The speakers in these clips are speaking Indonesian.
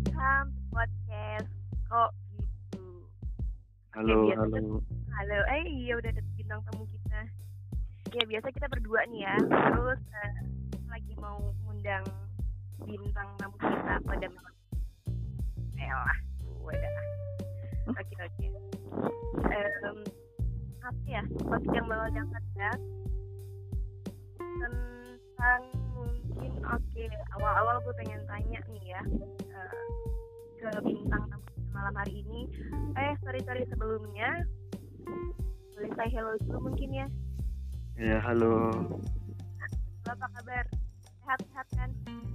welcome to podcast kok gitu. Halo, biasa halo. Halo, eh iya udah ada bintang tamu kita. Ya biasa kita berdua nih ya. Terus eh, lagi mau ngundang bintang tamu kita pada malam. Elah, udah. Oke oke. Em, apa ya? Topik yang bakal diangkat ya tentang oke awal-awal gue pengen tanya nih ya eh, ke bintang malam hari ini eh sorry sorry sebelumnya boleh say hello dulu mungkin ya Ya, halo. Lo apa kabar sehat-sehat kan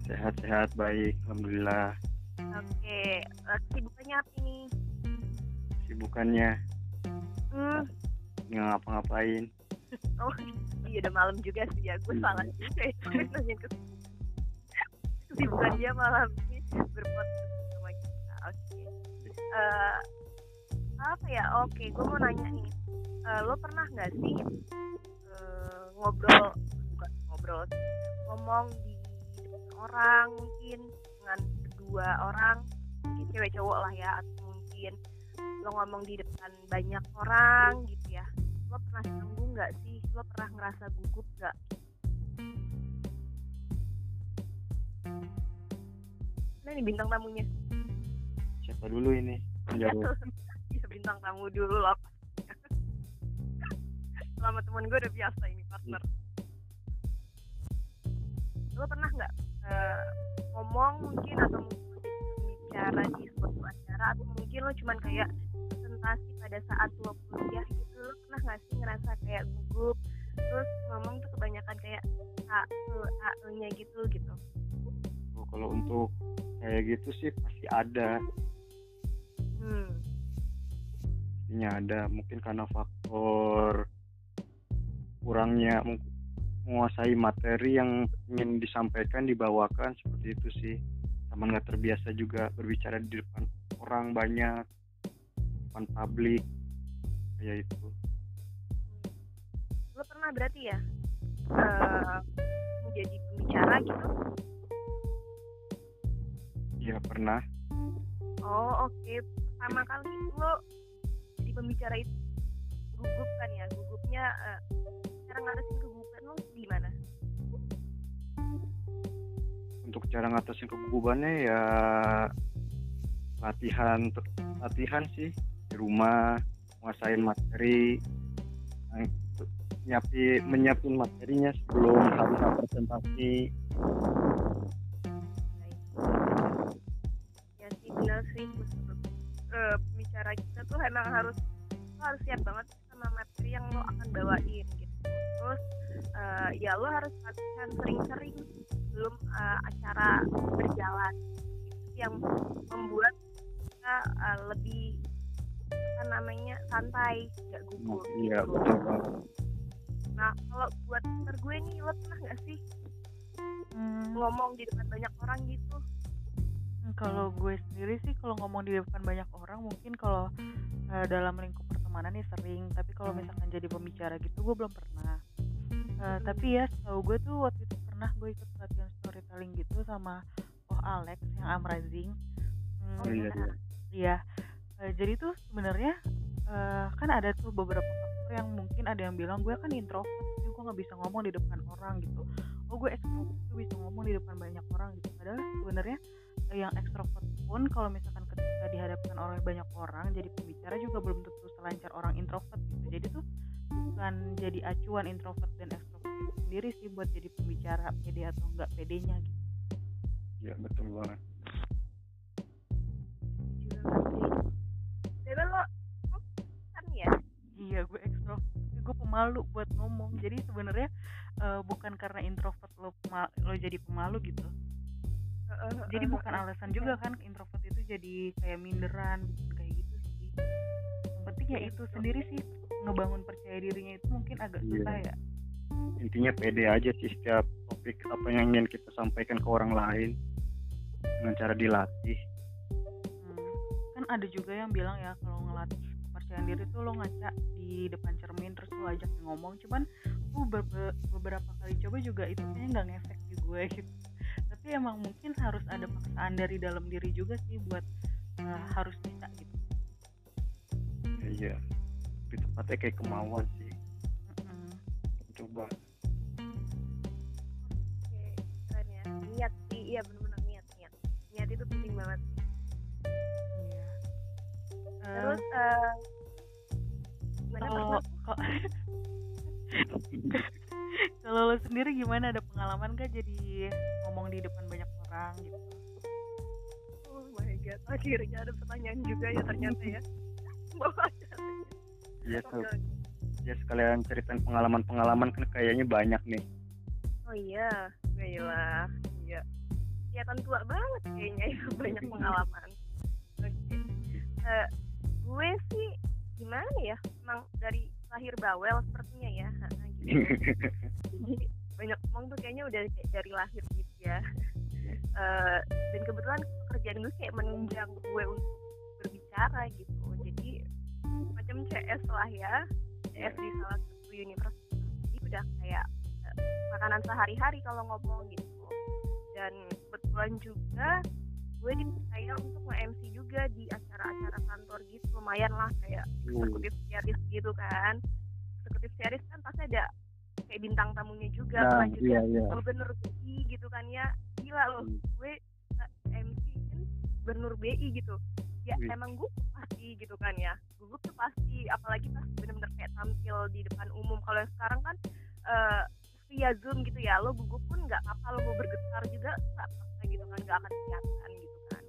Sehat-sehat, baik. Alhamdulillah. oke eh, kesibukannya apa ini Sibukannya hmm nggak ngapa-ngapain. oh iya udah malam juga sih ya gue salah juga ya kesibukan dia malam ini berpodcast sama kita oke. Eh, apa ya? Oke gue mau nanya nih. Eh, lo pernah nggak sih eh, ngobrol bukan ngobrol ngomong di orang mungkin dengan kedua orang mungkin cewek cowok lah ya atau mungkin lo ngomong di depan banyak orang gitu ya. Lo pernah canggung nggak sih? Lo pernah ngerasa gugup nggak nah ini bintang tamunya. Siapa dulu ini? Ya bintang tamu dulu lah. Selama temen gue udah biasa ini partner. Lo pernah nggak eh, ngomong mungkin atau mungkin bicara di suatu acara atau mungkin lo cuman kayak presentasi pada saat lo kuliah gitu lo pernah nggak sih ngerasa kayak gugup terus ngomong tuh kebanyakan kayak a e a e nya gitu gitu kalau untuk kayak gitu sih pasti ada. hmm Pastinya ada. Mungkin karena faktor kurangnya meng- menguasai materi yang ingin disampaikan, dibawakan seperti itu sih. Sama nggak terbiasa juga berbicara di depan orang banyak, depan publik, kayak itu. lo pernah berarti ya eh, menjadi pembicara gitu Iya pernah. Oh oke pertama kali lo jadi pembicara itu gugup kan ya gugupnya eh, cara ngatasin kegugupan lo gimana? untuk cara ngatasin kegugupannya ya latihan latihan sih di rumah menguasain materi nyapi menyiapin materinya sebelum hari presentasi sih benar sih menurut eh, pembicara kita tuh emang harus lo harus siap banget sama materi yang lo akan bawain gitu. Terus eh, ya lo harus latihan sering-sering sebelum eh, acara berjalan. Itu yang membuat kita eh, lebih apa namanya santai, nggak gugup. iya gitu. betul banget Nah kalau buat partner gue nih lo pernah nggak sih Hmm, ngomong di depan banyak orang gitu? Kalau gue sendiri sih kalau ngomong di depan banyak orang mungkin kalau eh, dalam lingkup pertemanan ya sering tapi kalau misalkan jadi pembicara gitu gue belum pernah Eh, tapi ya setahu gue tuh waktu itu pernah gue ikut pelatihan storytelling gitu sama oh Alex yang Amrazing Hmm, Oh, iya, iya. Iya, Eh, jadi tuh sebenarnya eh, kan ada tuh beberapa faktor yang mungkin ada yang bilang gue kan introvert, jadi gue nggak bisa ngomong di depan orang gitu. Oh gue ekstrovert, gue bisa ngomong di depan banyak orang gitu. Padahal sebenarnya yang ekstrovert pun kalau misalkan ketika dihadapkan oleh banyak orang jadi pembicara juga belum tentu selancar orang introvert gitu. Jadi tuh bukan jadi acuan introvert dan ekstrovert itu sendiri sih buat jadi pembicara pede atau enggak pedenya gitu. iya betul banget. Tapi lo lo kan ya? Iya gue ekstrovert, tapi gue pemalu buat ngomong. Jadi sebenarnya eh, bukan karena introvert lo lo jadi pemalu gitu. Jadi bukan alasan juga kan introvert itu jadi kayak minderan bukan kayak gitu sih. Yang penting ya itu sendiri sih ngebangun percaya dirinya itu mungkin agak Iya. susah ya. intinya pede aja sih setiap topik apa yang ingin kita sampaikan ke orang lain dengan cara dilatih Hmm. Kan ada juga yang bilang ya kalau ngelatih kepercayaan diri tuh lo ngaca di depan cermin terus lo ajak ngomong. Cuman gue beberapa kali coba juga itu kayaknya nggak ngefek di gue gitu. Tapi emang mungkin harus ada paksaan dari dalam diri juga sih buat uh, harus bisa gitu ya, iya lebih tepatnya kayak kemauan sih Mm-mm. coba Oke, keren ya. Niat sih, iya benar-benar niat, niat. Niat itu penting banget. iya Terus eh gimana kalau kalau kalau lo sendiri gimana ada pengalaman gak jadi ngomong di depan banyak orang gitu Oh my god, akhirnya ada pertanyaan juga ya ternyata ya. Iya tuh ya sekalian ceritain pengalaman-pengalaman kan kayaknya banyak nih Oh iya, baiklah. Iya. Kelihatan tua banget kayaknya ya banyak pengalaman. Oke. Eh, gue sih gimana ya? Emang dari lahir bawel sepertinya ya. Jadi banyak ngomong tuh kayaknya udah dari lahir gitu ya. Eh, dan kebetulan pekerjaan gue kayak menunjang gue untuk berbicara gitu. Jadi macam CS lah ya. CS di salah satu universitas. Jadi udah kayak eh, makanan sehari-hari kalau ngomong gitu. Dan kebetulan juga gue dipercaya untuk nge-MC juga di acara-acara kantor gitu lumayan lah kayak eksekutif series gitu kan eksekutif series kan pasti ada kayak bintang tamunya juga nah juga iya iya. Gubernur BI gitu kan ya. Gila loh Hmm. gue MC kan gubernur BI gitu. Ya Wih. emang gue pasti gitu kan ya. Gugup tuh pasti apalagi pas bener-bener kayak tampil di depan umum. Kalau yang sekarang kan eh, via zoom gitu ya lo gugup pun nggak apa lo mau bergetar juga nggak apa gitu kan nggak akan kelihatan gitu kan.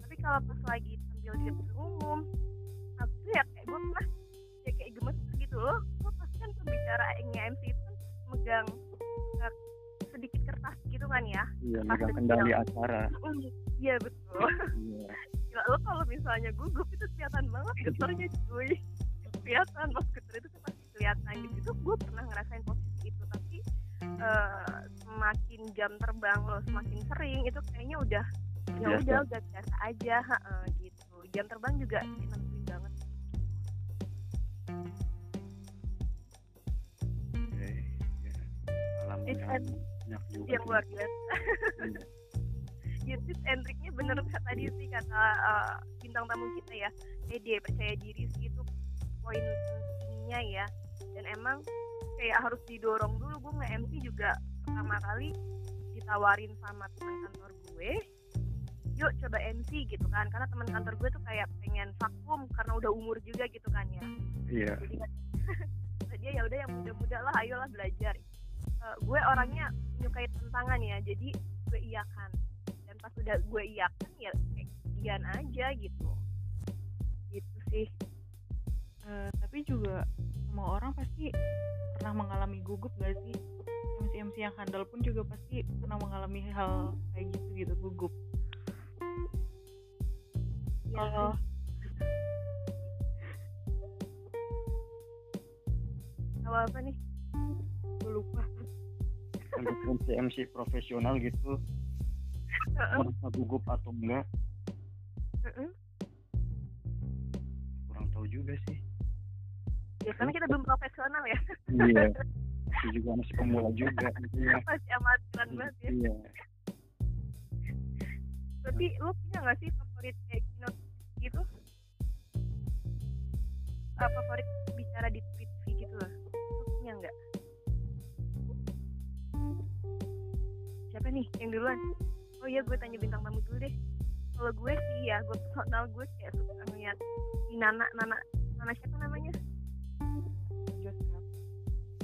Tapi kalau pas lagi tampil di depan umum aku ya kayak gue pernah ya kayak gemes gitu loh kan pembicara MC itu kan megang eh, sedikit kertas gitu kan ya? Iya megang kendali acara. Mm, iya betul. Iya. Gila, lo kalau misalnya gugup itu kelihatan banget getarnya cuy. Kelihatan pas getar itu kan pasti kelihatan. Gitu itu gue pernah ngerasain posisi itu tapi eh, semakin jam terbang lo semakin sering itu kayaknya udah ya udah udah biasa aja ha-ha, gitu. Jam terbang juga nentuin It's yang luar biasa. Iya. ya tips and triknya bener kata tadi sih kata eh, bintang tamu kita ya. Pede percaya diri sih itu poin pentingnya ya. Dan emang kayak harus didorong dulu. Gue nge-MC juga pertama kali ditawarin sama teman kantor gue yuk coba MC gitu kan. Karena teman kantor gue tuh kayak pengen vakum karena udah umur juga gitu kan ya. Iya. Jadi kan kata dia ya udah yang muda-muda lah ayolah belajar Eh, gue orangnya menyukai tantangan ya jadi gue iyakan dan pas udah gue iyakan ya kayak kian aja gitu. Gitu sih. Eh, tapi juga semua orang pasti pernah mengalami gugup gak sih? MC MC yang handal pun juga pasti pernah mengalami hal kayak gitu gitu gugup. Ya, kalau awal apa nih? Gue lupa untuk MC MC profesional gitu. Heeh, merasa gugup atau enggak. Heeh. kurang tahu juga sih. Ya karena kita belum profesional ya. Iya. Itu juga masih pemula juga masih amatiran banget ya. Iya. Tapi lu punya nggak sih favorit kayak keynote gitu? Ah, favorit bicara di TV gitu lah. Lu punya nggak siapa nih? Yang duluan. Oh iya gue tanya bintang tamu dulu deh. Kalau gue sih ya gue personal gue kayak suka ngeliat si Nana Nana Nana siapa namanya? Just ya.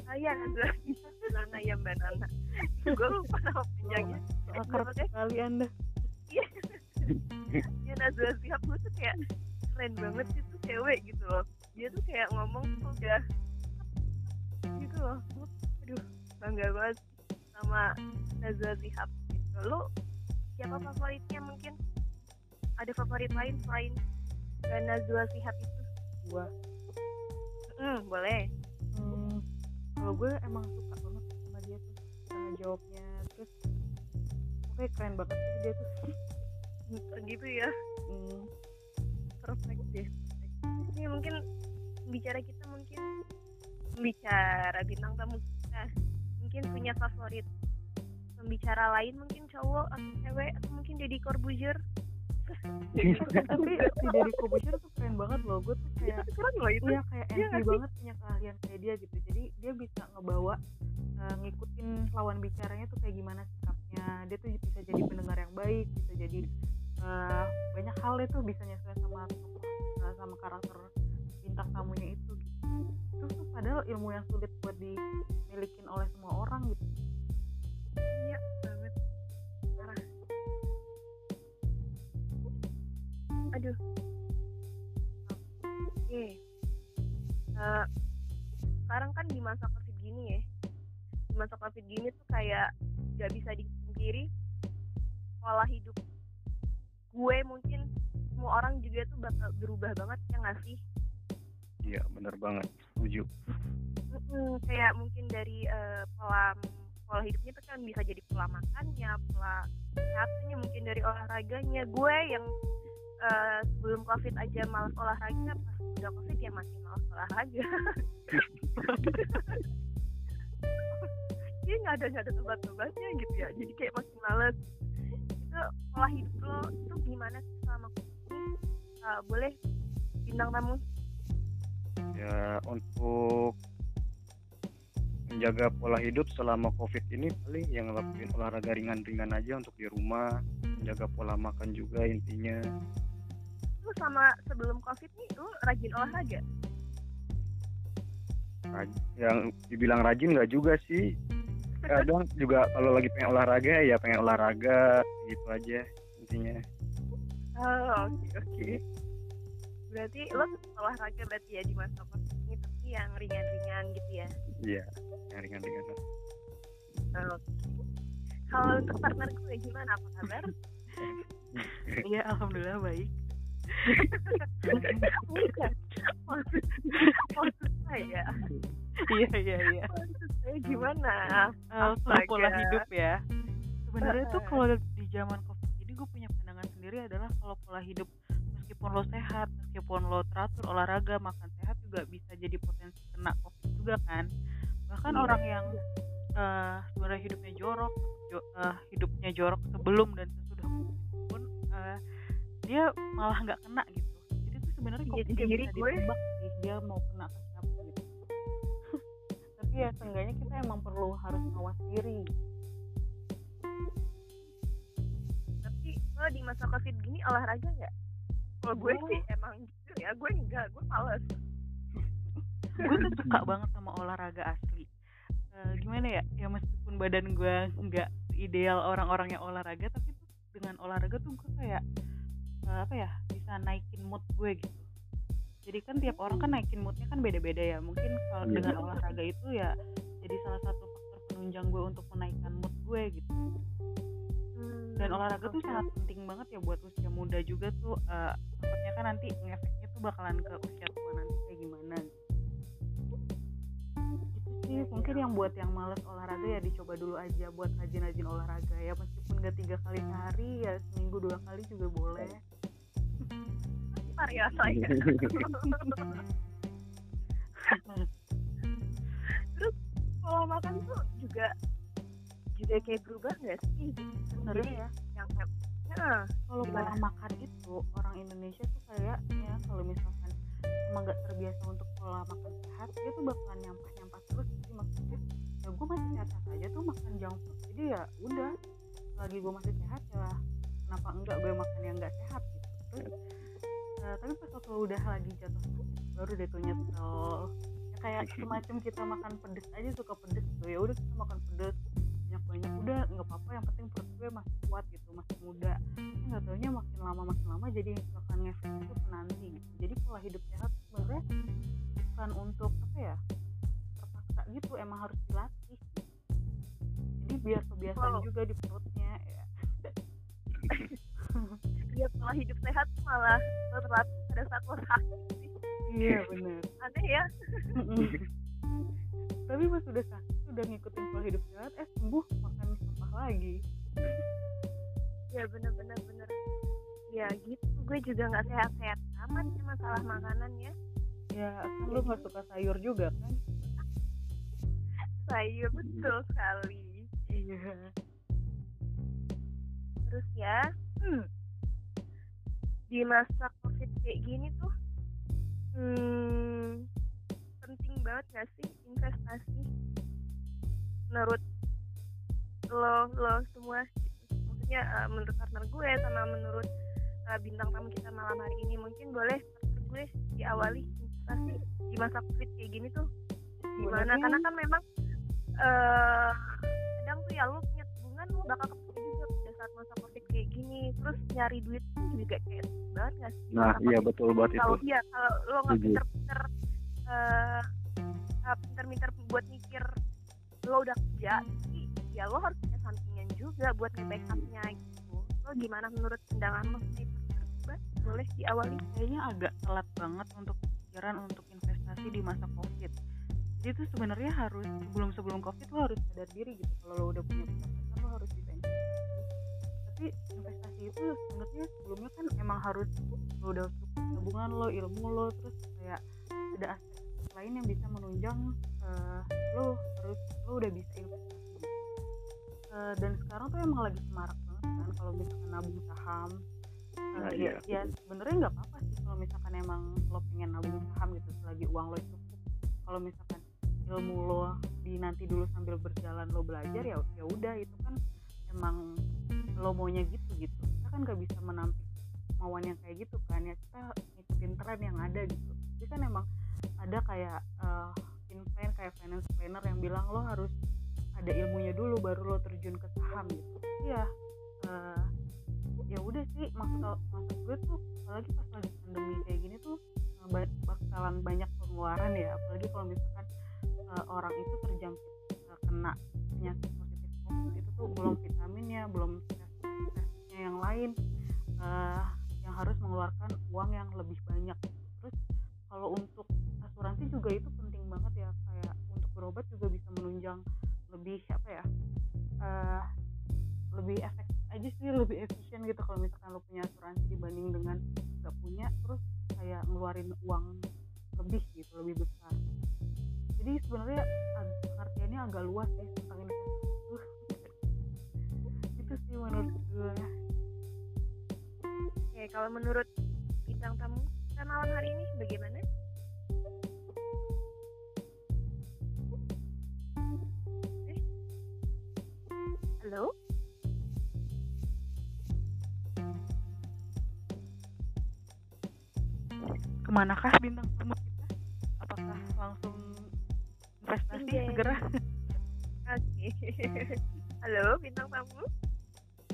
ah iya Nana. Ya mbak Nana. Gue lupa nama panjangnya. Pokoknya sekali anda. Iya. Ya Nazwa Shihab gue tuh kayak keren banget sih tuh cewek gitu loh. Dia tuh kayak ngomong tuh udah gitu loh. Aduh bangga banget sama Nazwa Shihab gitu lo siapa favoritnya mungkin? Ada favorit lain selain Nazwa Shihab itu? Gua. Hmm boleh. Hmm, kalau gue emang suka banget sama dia tuh cara jawabnya. Terus oke keren banget sih dia tuh. Gitu ya. Hmm, perfect deh. Ini mungkin bicara kita mungkin bicara bintang tamu kita mungkin punya favorit pembicara lain mungkin cowok atau cewek atau mungkin jadi Corbuzier. Tapi si Deddy Corbuzier tuh keren banget loh. Gue tuh itu kayak keren loh itu. iya kayak Iya nggak sih? banget punya keahlian kayak dia gitu. Jadi dia bisa ngebawa eh, ngikutin lawan bicaranya tuh kayak gimana sikapnya. Dia tuh bisa jadi pendengar yang baik bisa jadi eh, banyak hal itu bisa nyesuaiin sama eh, sama karakter bintang tamunya itu gitu. Itu tuh padahal ilmu yang sulit buat dimilikin oleh semua orang gitu. Iya banget. Parah. Aduh. Oke. Eh, sekarang kan di masa covid gini ya. Di masa covid gini tuh kayak gak bisa dipungkiri pola hidup gue mungkin semua orang juga tuh bakal berubah banget ya nggak sih? Iya bener banget. Setuju Mm-mm, kayak mungkin dari eh, pola pola hidupnya tuh kan bisa jadi pola makannya, pola kesehatannya, mungkin dari olahraganya. Gue yang eh, sebelum covid aja malas olahraga, pas udah covid ya masih malas olahraga. Jadi nggak ada nggak ada tobat-tobatnya gitu ya. Jadi kayak masih males. Itu pola hidup lo itu gimana sih selama ini? Eh, boleh bintang tamu? ya untuk menjaga pola hidup selama covid ini paling yang ngelakuin olahraga ringan-ringan aja untuk di rumah menjaga pola makan juga intinya Lu sama sebelum covid nih lu rajin olahraga? Raj- yang dibilang rajin nggak juga sih kadang juga kalau lagi pengen olahraga ya pengen olahraga gitu aja intinya Oh, oke oke. Berarti lo olahraga berarti ya di masa covid tapi yang ringan-ringan gitu ya. iya yang ringan-ringan Oke. Kalau untuk partner gue gimana apa kabar? iya alhamdulillah baik Bukan. Maksud, maksud saya, iya iya iya maksud saya gimana? Soal pola hidup ya sebenarnya tuh kalau di zaman covid ini gue punya pandangan sendiri adalah kalau pola hidup meskipun lo sehat meskipun lo teratur olahraga makan sehat juga bisa jadi potensi kena covid juga kan bahkan Iya. orang yang eh, sebenarnya hidupnya jorok jo- eh, hidupnya jorok sebelum dan sesudah covid pun eh, dia malah nggak kena gitu jadi tuh sebenarnya Iya, covid jadi diri bisa ditebak sih dia mau kena ke siapa gitu tapi ya seenggaknya kita emang perlu harus mawas diri Tapi lo di masa covid gini olahraga nggak? Kalau gue sih emang gitu ya, gue enggak, gue males. gue tuh suka banget sama olahraga asli. Eh, gimana ya ya meskipun badan gue nggak ideal orang-orang yang olahraga tapi tuh dengan olahraga tuh gue kayak eh, apa ya bisa naikin mood gue gitu. Jadi kan tiap orang kan naikin moodnya kan beda-beda ya. Mungkin kalau Iya. dengan olahraga itu ya jadi salah satu faktor penunjang gue untuk menaikkan mood gue gitu. Hmm, dan olahraga tuh sangat penting banget ya buat usia muda juga tuh takutnya kan nanti ngefeknya tuh bakalan ke usia tua nanti kayak gimana gitu. Itu sih mungkin yang buat yang males olahraga ya dicoba dulu aja buat rajin-rajin olahraga ya. Meskipun gak tiga kali sehari ya seminggu dua kali juga boleh. Ya saya. Terus pola makan tuh juga juga kayak berubah nggak sih? sebenarnya ya Yang kayak, nah, kalau pola makan itu orang Indonesia tuh kayaknya kalau misalkan emang gak terbiasa untuk pola makan sehat dia tuh bakalan nyampah nyampah terus. Jadi maksudnya ya gue masih sehat aja tuh makan junk food. Jadi ya udah lagi gue masih sehat ya kenapa enggak gue makan yang nggak sehat gitu. Terus eh, tapi pas waktu udah lagi jatuh sakit baru deh tuh nyesel ya kayak semacam kita makan pedes aja suka pedes tuh. Ya udah kita makan pedes banyak banyak udah nggak apa-apa yang penting perut gue masih kuat gitu masih muda tapi nggak taunya makin lama makin lama jadi akan ngefek itu ke nanti gitu. jadi pola hidup sehat sebenarnya bukan untuk apa ya terpaksa gitu emang harus dilatih gitu. jadi biar kebiasaan Wow. juga di perutnya ya ya pola hidup sehat malah lo terlatih pada saat lo sakit iya benar Aneh ya. tapi pas udah sakit udah ngikutin pola hidup sehat eh sembuh makan sampah lagi Ya bener-bener bener. Ya gitu, gue juga nggak sehat-sehat amat sih masalah makanannya. ya kan lu nggak suka sayur juga kan Sayur betul sekali. iya harusnya hmm, di masa covid kayak gini tuh hmm, penting banget gak sih investasi menurut lo lo semua. Maksudnya uh, menurut partner gue sama menurut uh, bintang tamu kita malam hari ini. Mungkin boleh partner gue diawali investasi di masa covid kayak gini tuh gimana? Boleh. karena kan memang eh kadang tuh ya lo punya tabungan lo bakal kepake juga pada saat masa covid kayak gini. Terus nyari duit tuh juga kayak banget nggak sih? Nah, iya betul banget itu. kalau iya kalau lo nggak pinter-pinter uh, pinter-pinter buat mikir lo udah kerja tapi ya lo harus punya sampingan juga buat nge backupnya gitu. Lo gimana menurut pandangan lo sih Coba boleh diawali. Kayaknya agak telat banget untuk pikiran untuk investasi di masa covid. Jadi tuh sebenarnya harus sebelum sebelum covid lo harus sadar diri gitu. Kalau lo udah punya pendapatan lo harus bisa investasi. Tapi investasi itu sebenarnya sebelumnya kan emang harus lo udah cukup tabungan lo ilmu lo terus kayak ada aspek lain yang bisa menunjang eh, lo harus lo udah bisa investasi. Eh, dan sekarang tuh emang lagi semarak banget kan kalau misalkan nabung saham Eh, Nah, ya, iya. ya sebenarnya nggak apa-apa sih kalau misalkan emang lo pengen nabung saham gitu selagi uang lo cukup kalau misalkan ilmu lo di nanti dulu sambil berjalan lo belajar ya ya udah itu kan emang lo maunya gitu gitu kita kan nggak bisa menampik mauan yang kayak gitu kan ya kita ngikutin tren yang ada gitu jadi kan emang ada kayak uh, plan kayak finance planner yang bilang lo harus ada ilmunya dulu baru lo terjun ke saham gitu. Iya eh, ya udah sih maksud maksud gue tuh apalagi pas lagi pandemi kayak gini tuh eh, ba- bakalan banyak pengeluaran ya apalagi kalau misalkan eh, orang itu terjangkit eh, kena penyakit positif covid itu tuh belum vitaminnya belum tes- tesnya yang lain eh, yang harus mengeluarkan uang yang lebih banyak. Terus kalau untuk asuransi juga itu penting banget ya kayak untuk berobat juga bisa menunjang lebih apa ya eh, lebih efek aja sih lebih efisien gitu kalau misalkan lo punya asuransi dibanding dengan nggak punya terus kayak ngeluarin uang lebih gitu lebih besar. Jadi sebenarnya pengertiannya agak luas sih tentang investasi itu itu sih menurut gue oke kalau menurut bintang tamu kita malam hari ini bagaimana halo ke manakah bintang tamu kita apakah langsung investasi Iya. segera Oke. Halo, bintang tamu.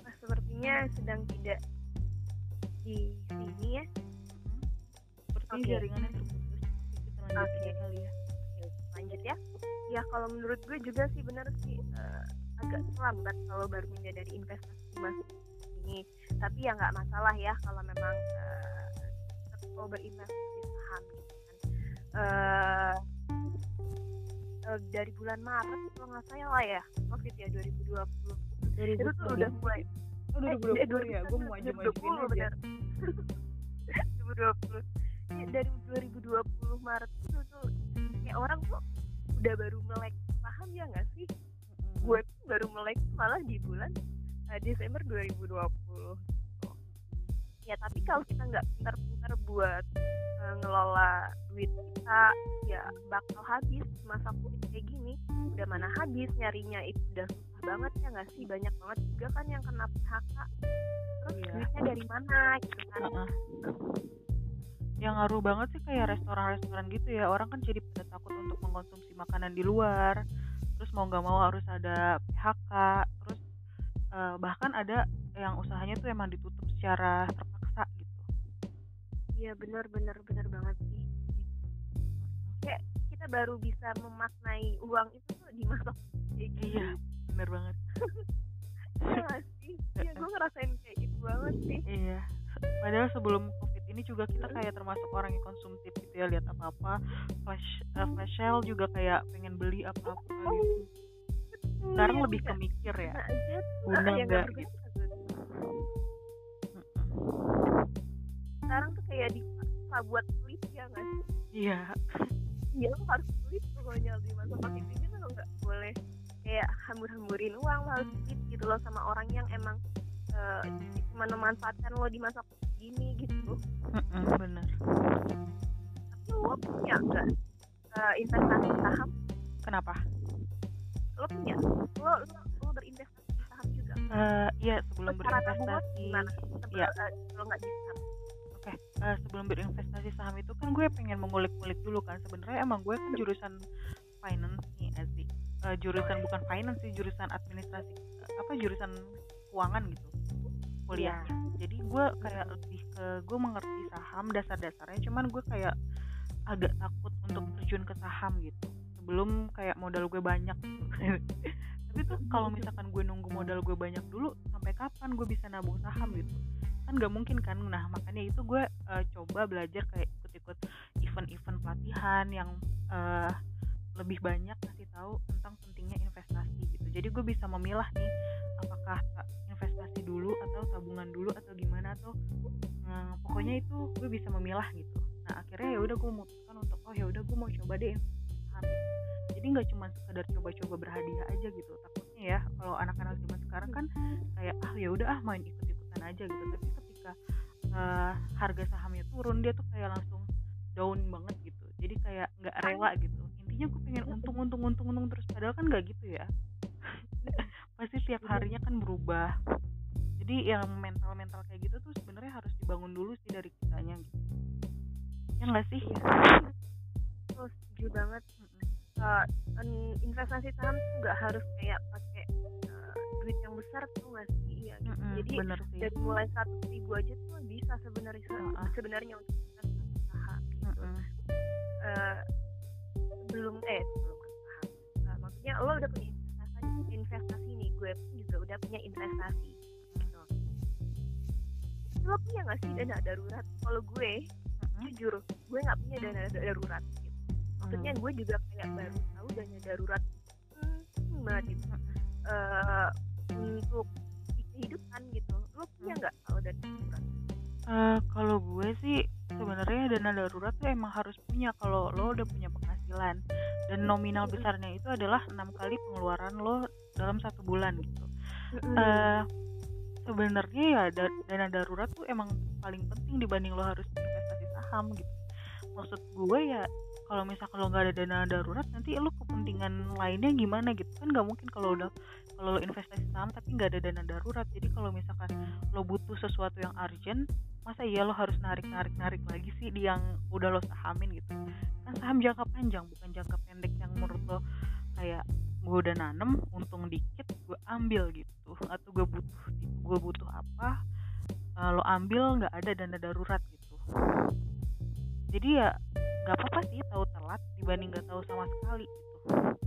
Nah, sepertinya sedang tidak di sini ya. seperti Oke. jaringannya terputus kita lanjut Oke. aja kali ya Oke, lanjut ya. Ya, kalau menurut gue juga sih benar sih eh, agak terlambat kalau baru menyadari investasi masuk ini. Tapi ya nggak masalah ya kalau memang tetap mau berinvestasi saham gitu kan. Eh, eh, dari bulan Maret kalau nggak salah ya, Covid ya 2020. Itu tuh udah mulai Oh, Eh, 2020 eh, ya, gue mau aja majuin 2020 aja. bener. 2020. Ya, dari 2020 Maret itu tuh kayak orang tuh udah baru melek paham ya nggak sih? Gue baru melek malah di bulan eh, Desember 2020. gitu. Ya tapi kalau kita nggak pintar-pintar buat eh, ngelola duit kita, ya bakal habis masa covid kayak gini. Udah mana habis nyarinya itu udah susah banget ya nggak sih? Banyak banget juga kan yang kena PHK. Terus Iya. duitnya dari mana gitu kan? Heeh. yang ngaruh banget sih kayak restoran-restoran gitu ya orang kan jadi pada takut untuk mengkonsumsi makanan di luar mau nggak mau harus ada PHK terus eh, bahkan ada yang usahanya tuh emang ditutup secara terpaksa gitu Iya benar benar benar banget sih. Kayak kita baru bisa memaknai uang itu tuh di masa iya bener banget Iya sih? Iya gue ngerasain kayak gitu banget sih. iya padahal sebelum ini juga kita kayak termasuk orang yang konsumtif gitu ya lihat apa-apa flash eh, flash sale juga kayak pengen beli apa-apa gitu. Sekarang Iya, lebih ke nggak mikir ya aja. guna Ah, enggak nggak gitu. Sekarang tuh kayak dipaksa buat pelit ya nggak sih? iya. Iya lo harus pelit pokoknya di masa ini lo nggak boleh kayak hambur-hamburin uang lo harus pelit gitu loh sama orang yang emang uh, cuma memanfaatkan lo di masa gini gitu Mm-mm, bener tapi lo punya nggak uh, investasi saham kenapa lo punya lo lo, lo berinvestasi saham juga Eh, iya sebelum Cara tabungan berinvestasi Sebelum, Iya. uh, kalau nggak saham Oke, eh, sebelum berinvestasi saham itu kan gue pengen mengulik-ulik dulu kan. Sebenarnya emang gue kan jurusan finance nih, Aziz. Eh, jurusan bukan finance sih, jurusan administrasi. eh, apa jurusan keuangan gitu. Kuliahnya. Jadi gue kayak lebih ke gue mengerti saham dasar-dasarnya, cuman gue kayak agak takut untuk terjun ke saham gitu. Sebelum kayak modal gue banyak. gitu. Tapi tuh kalau misalkan gue nunggu modal gue banyak dulu, sampai kapan gue bisa nabung saham gitu? kan nggak mungkin kan nah makanya itu gue eh, coba belajar kayak ikut-ikut event-event pelatihan yang eh, lebih banyak kasih tahu tentang pentingnya investasi gitu jadi gue bisa memilah nih apakah ta- investasi dulu atau tabungan dulu atau gimana atau eh, pokoknya itu gue bisa memilah gitu. Nah akhirnya ya udah gue memutuskan untuk oh ya udah gue mau coba deh saham jadi nggak cuma sekedar coba-coba berhadiah aja gitu takutnya ya kalau anak-anak zaman sekarang kan kayak ah ya udah ah main ikut-ikutan aja gitu. Tapi ketika eh, harga sahamnya turun dia tuh kayak langsung down banget gitu. Jadi kayak nggak rela gitu. Intinya gue pengen untung untung untung untung terus padahal kan nggak gitu ya pasti tiap harinya kan berubah. Jadi yang mental mental kayak gitu tuh sebenarnya harus dibangun dulu sih dari kitanya gitu. Ya nggak sih? Lo setuju banget. Uh, investasi saham tuh nggak harus kayak pakai uh, duit yang besar tuh nggak sih? Iya, gitu. Mm-mm, jadi bener sih. dari mulai seratus ribu aja tuh bisa sebenarnya Ah, ah. sebenarnya untuk investasi saham gitu. Mm-mm. Eh, sebelum eh sebelum ke saham Eh, maksudnya lo udah punya gue pun juga udah punya investasi gitu. Lo punya nggak sih dana darurat? Kalau gue Mm-mm. jujur gue nggak punya dana da- darurat gitu. maksudnya gue juga kayak baru tahu dana darurat hmm, banget gitu. Eh, untuk kehidupan gitu. Lo punya nggak kalau dana darurat? Eh, kalau gue sih sebenarnya dana darurat tuh emang harus punya kalau lo udah punya penghasilan. Dan nominal besarnya itu adalah enam kali pengeluaran lo dalam satu bulan gitu. Eh, sebenarnya ya da- dana darurat tuh emang paling penting dibanding lo harus investasi saham gitu. Maksud gue ya kalau misalkan lo nggak ada dana darurat nanti lo kepentingan lainnya gimana gitu kan nggak mungkin kalau udah kalau lo investasi saham tapi nggak ada dana darurat jadi kalau misalkan lo butuh sesuatu yang urgent masa iya lo harus narik narik narik lagi sih di yang udah lo sahamin gitu kan saham jangka panjang bukan jangka pendek yang menurut lo kayak gue udah nanem untung dikit gue ambil gitu. Atau gue butuh gue butuh apa eh, lo ambil nggak ada dana darurat gitu. Jadi ya nggak apa-apa sih tahu telat dibanding nggak tahu sama sekali gitu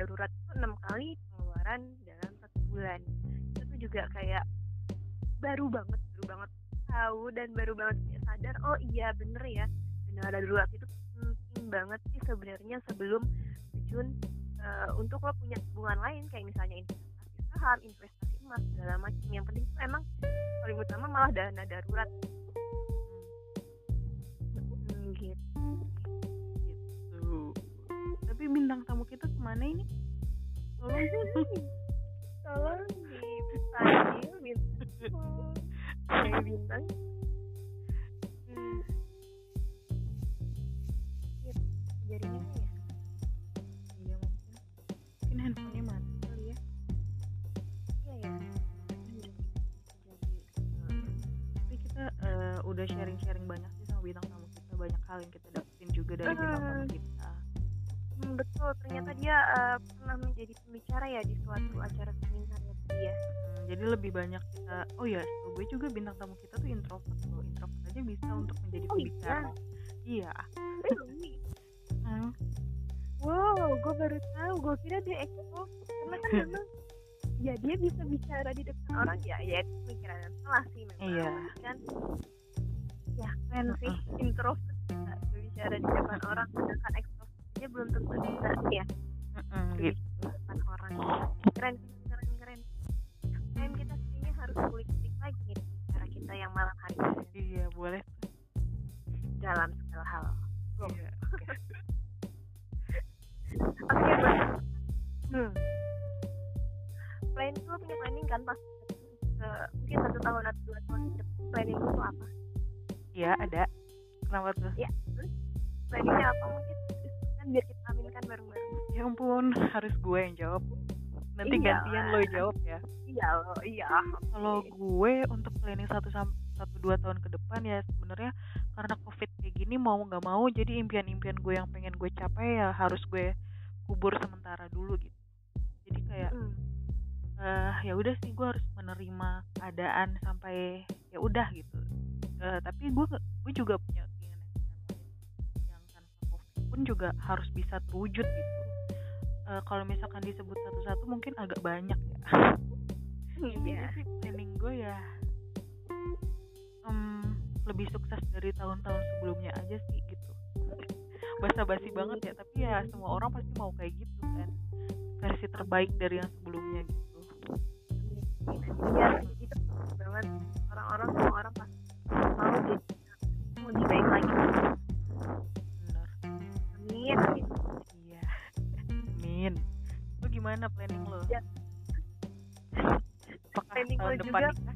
darurat itu enam kali pengeluaran dalam satu bulan itu juga kayak baru banget baru banget tahu dan baru banget sadar oh iya bener ya dana darurat itu penting banget sih sebenarnya sebelum terjun eh, untuk lo punya tabungan lain kayak misalnya investasi saham, investasi emas segala macam. Yang penting tuh emang paling utama malah dana darurat. Hmm, gitu tapi bintang tamu kita ke mana ini tolong Tolong dipanggil bintang. Kayak bintang. Iya, jaringannya ya. iya mungkin mungkin handphonenya mati kali ya Iya ya. Tapi kita eh, udah sharing-sharing banyak sih sama bintang tamu kita banyak hal yang kita dapetin juga dari bintang tamu kita Hmm, betul, ternyata dia eh, pernah menjadi pembicara ya di suatu acara seminar ya tadi ya. Hmm, jadi lebih banyak kita oh ya setahu gue juga bintang tamu kita tuh introvert loh introvert aja bisa untuk menjadi Oh, pembicara iya Really? Hmm, Wow, gue baru tahu. Gue kira dia ekstrovert karena kan memang ya dia bisa bicara di depan orang ya ya itu pemikiran yang salah sih memang. Iya. Kan ya keren sih introvert bisa berbicara di depan orang sedangkan ekstrovert dia belum tentu bisa ya. Mm-mm, gitu. Orang. keren keren keren. Keren kita kayaknya harus kulik lagi nih cara kita yang malam hari iya boleh. Dalam segala hal. Iya oke. Bang. hmm. plan gue punya planning kan pas ke mungkin satu tahun atau dua tahun ke depan. Planning tuh apa? Iya ada. Kenapa tuh? Ya planningnya apa mungkin kan biar kita aminkan bareng-bareng. Ya ampun harus gue yang jawab. Nanti Iya. gantian lo yang jawab ya. Iya loh iya. Kalau gue untuk planning satu satu dua tahun ke depan ya sebenarnya karena covid kayak gini mau nggak mau jadi impian-impian gue yang pengen gue capai ya harus gue kubur sementara dulu gitu. Jadi kayak Hmm. eh ya udah sih gue harus menerima keadaan sampai ya udah gitu. Eh, tapi gue gue juga punya pun juga harus bisa terwujud gitu. Eh, kalau misalkan disebut satu-satu mungkin agak banyak ya. Intinya iya. sih planning gue ya em, lebih sukses dari tahun-tahun sebelumnya aja sih gitu. Basa-basi banget ya tapi ya semua orang pasti mau kayak gitu kan. Versi terbaik dari yang sebelumnya gitu. Iya itu banget. Orang-orang semua orang pasti mau jadi Planning tahun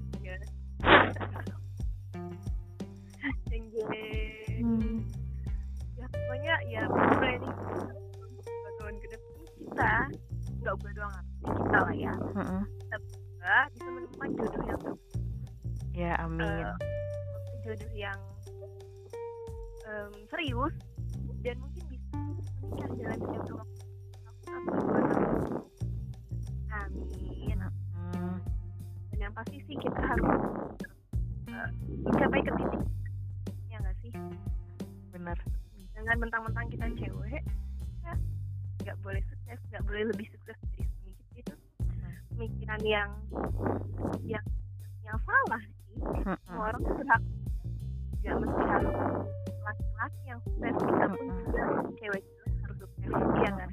yang yang yang salah sih. Semua orang berhak nggak mesti harus laki-laki yang sukses kita pun juga cewek juga harus sukses iya kan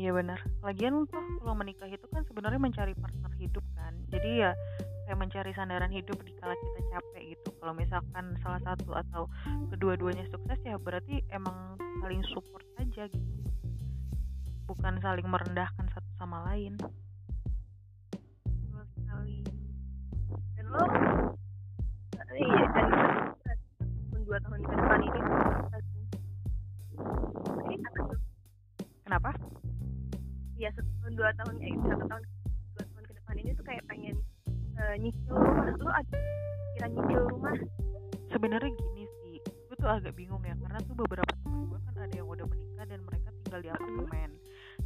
Iya benar. Lagian tuh kalau menikah itu kan sebenarnya mencari partner hidup kan. Jadi ya kayak mencari sandaran hidup di kala kita capek gitu. Kalau misalkan salah satu atau kedua-duanya sukses ya berarti emang saling support aja gitu. Bukan saling merendahkan satu sama lain. Lo iya dan pun dua tahun ke depan ini Kenapa? ya setahun dua tahun eh satu tahun dua tahun ke depan ini tuh kayak pengen eh, nyicil rumah lo ada kira nyicil rumah Sebenarnya gini sih, gue tuh agak bingung ya karena tuh beberapa teman gue kan ada yang udah menikah dan mereka tinggal di apartemen.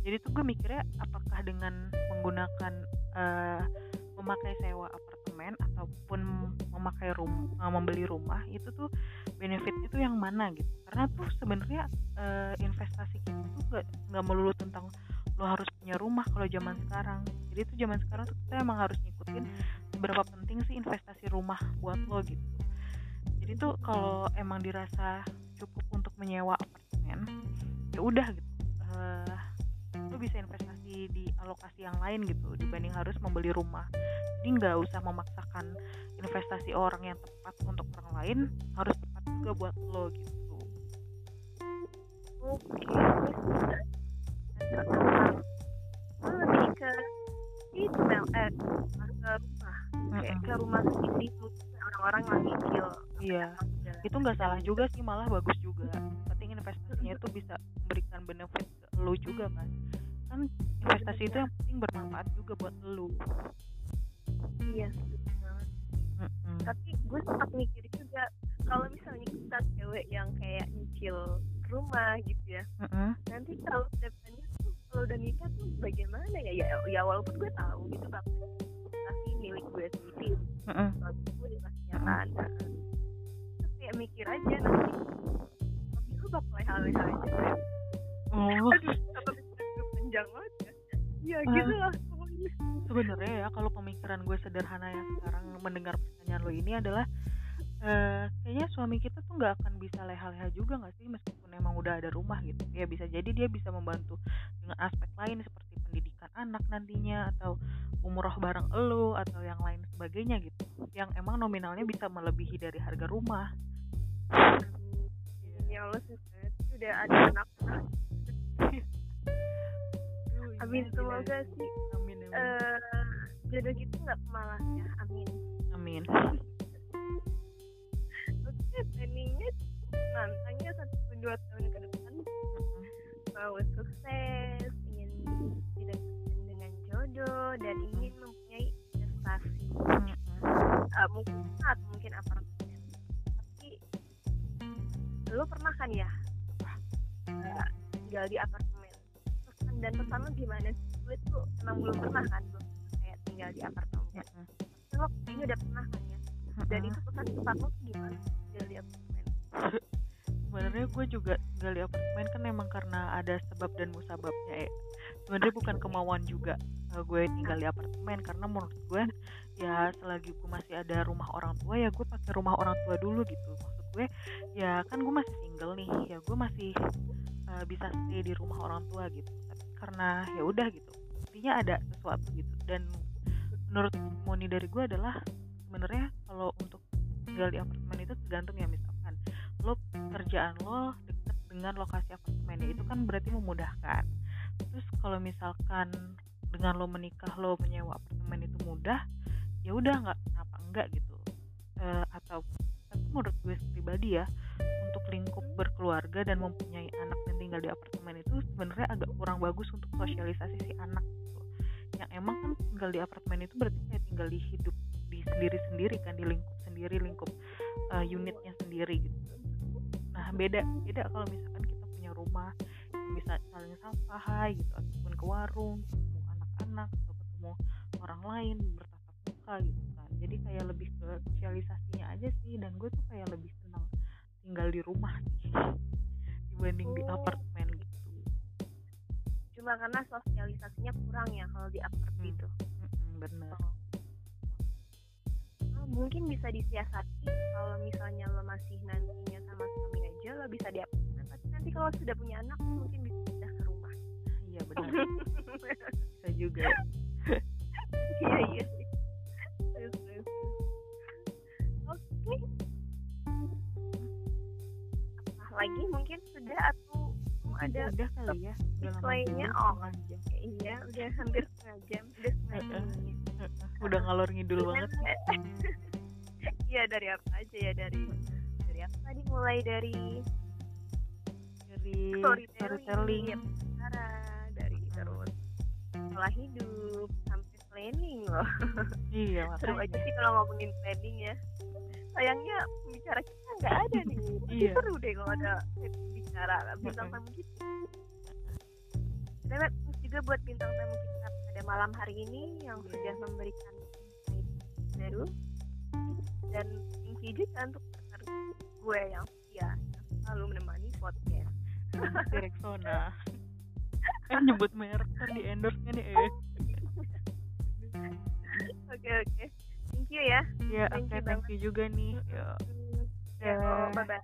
Jadi tuh gue mikirnya apakah dengan menggunakan eh, memakai sewa apartemen ataupun memakai rum eh, membeli rumah itu tuh benefitnya tuh yang mana gitu? Karena tuh sebenarnya eh, investasi kita tuh gak, nggak melulu tentang lo harus punya rumah kalau zaman sekarang. Jadi tuh zaman sekarang tuh kita emang harus ngikutin seberapa penting sih investasi rumah buat lo gitu jadi tuh kalau emang dirasa cukup untuk menyewa apartemen ya udah gitu Eh, lo bisa investasi di alokasi yang lain gitu dibanding harus membeli rumah. Jadi nggak usah memaksakan investasi orang yang tepat untuk orang lain harus tepat juga buat lo gitu. Oke lo lebih ke itu Mel eh ke rumah kayak ke rumah sendiri orang-orang yang nyicil iya itu nggak salah juga sih malah bagus juga. Penting investasinya itu bisa memberikan benefit ke lo juga kan kan investasi itu yang penting bermanfaat juga buat lo iya setuju banget. Mm-mm. tapi gue sempat mikir juga kalau misalnya kita cewek yang kayak nyicil rumah gitu ya Mm-mm. nanti kalau depannya tuh kalau udah nikah tuh bagaimana ya? Ya, ya walaupun gue tahu gitu bang tapi milik gue sendiri. Kalau gue dipastinya kan Nah, terus kayak mikir aja nanti suami lu bakal leha-leha aja Oh, aduh apa bisa panjang banget ya. Ya Ah. gitu lah pokoknya. Sebenarnya ya kalau pemikiran gue sederhana yang sekarang mendengar pertanyaan lo ini adalah eh kayaknya suami kita tuh nggak akan bisa leha-leha juga nggak sih? Meskipun emang udah ada rumah gitu. Ya bisa jadi dia bisa membantu dengan aspek lain seperti pendidikan anak nantinya atau umroh bareng elu atau yang lain sebagainya gitu. Yang emang nominalnya bisa melebihi dari harga rumah. Ya Allah susah udah ada anak amin. Semoga sih amin amin. eh jodoh gitu nggak pemalas ya amin. Amin. Oke planningnya nantangnya satu dua tahun ke depan. Mau sukses ingin didekatkan dengan jodoh dan ingin mempunyai investasi Mm-mm. Eh, mungkin atau mungkin apartemen tapi lo pernah kan ya? Tinggal di apartemen dan pesan lo gimana sih? Gue tuh emang belum pernah kan belum kayak tinggal di apartemen Mm-mm. Tapi lo kayaknya udah pernah kan ya? Dan itu pesan pesan lo tuh gimana tinggal di apartemen. Sebenarnya gue juga tinggal di apartemen kan emang karena ada sebab dan musababnya ya. Sebenarnya bukan kemauan juga eh, gue tinggal di apartemen. Karena menurut gue ya selagi gue masih ada rumah orang tua ya gue pakai rumah orang tua dulu gitu. Maksud gue ya kan gue masih single nih. Ya gue masih eh, bisa stay di rumah orang tua gitu karena ya udah gitu. Intinya ada sesuatu gitu. Dan menurut moni dari gue adalah sebenarnya kalau untuk tinggal di apartemen itu tergantung ya misalkan lo kerjaan lo deket dengan lokasi apartemennya itu kan berarti memudahkan. Terus kalau misalkan dengan lo menikah lo menyewa apartemen itu mudah ya udah nggak kenapa enggak gitu. Eh, atau tapi menurut gue pribadi ya untuk lingkup berkeluarga dan mempunyai anak tinggal di apartemen itu sebenarnya agak kurang bagus untuk sosialisasi si anak gitu. yang emang kan tinggal di apartemen itu berarti kayak tinggal di hidup di sendiri sendiri kan di lingkup sendiri lingkup eh, unitnya sendiri gitu. Nah beda beda kalau misalkan kita punya rumah bisa saling sapa gitu ataupun ke warung ketemu anak-anak atau ketemu orang lain bertatap muka gitu kan. Jadi kayak lebih ke sosialisasinya aja sih dan gue tuh kayak lebih senang tinggal di rumah sih dibanding di Oh. apartemen gitu. Cuma karena sosialisasinya kurang ya kalau di apartemen Hmm. itu Mm-mm, bener. Oh, mungkin bisa disiasati kalau misalnya lo masih nantinya sama suami aja lo bisa di apartemen. Tapi nanti kalau sudah punya anak mungkin bisa pindah ke rumah. Iya benar bisa juga iya iya Terus, terus, terus. oke lagi mungkin sudah atau ada udah kali ya. Lainnya? Oh. iya udah hampir setengah jam udah setengah jam udah ngalor ngidul banget. Iya dari apa aja ya? Dari dari apa tadi mulai dari dari storytelling, storytelling. ya, cara dari terus pola hidup sampai planning loh. Iya seru aja sih kalau ngomongin planning ya. Sayangnya pembicara kita nggak ada nih. Pasti Iya. seru deh kalau ada pembicara bintang tamu kita. Terima kasih juga buat bintang tamu kita. Pada malam hari ini yang Iya. sudah memberikan baru. Dan thank you juga untuk gue yang setia yang selalu menemani podcast. Si Rexona. Kan nyebut merek kan di endorse nih eh oke oke. Thank you ya. Ya oke you thank you juga nih. Ya ya Dah. bye bye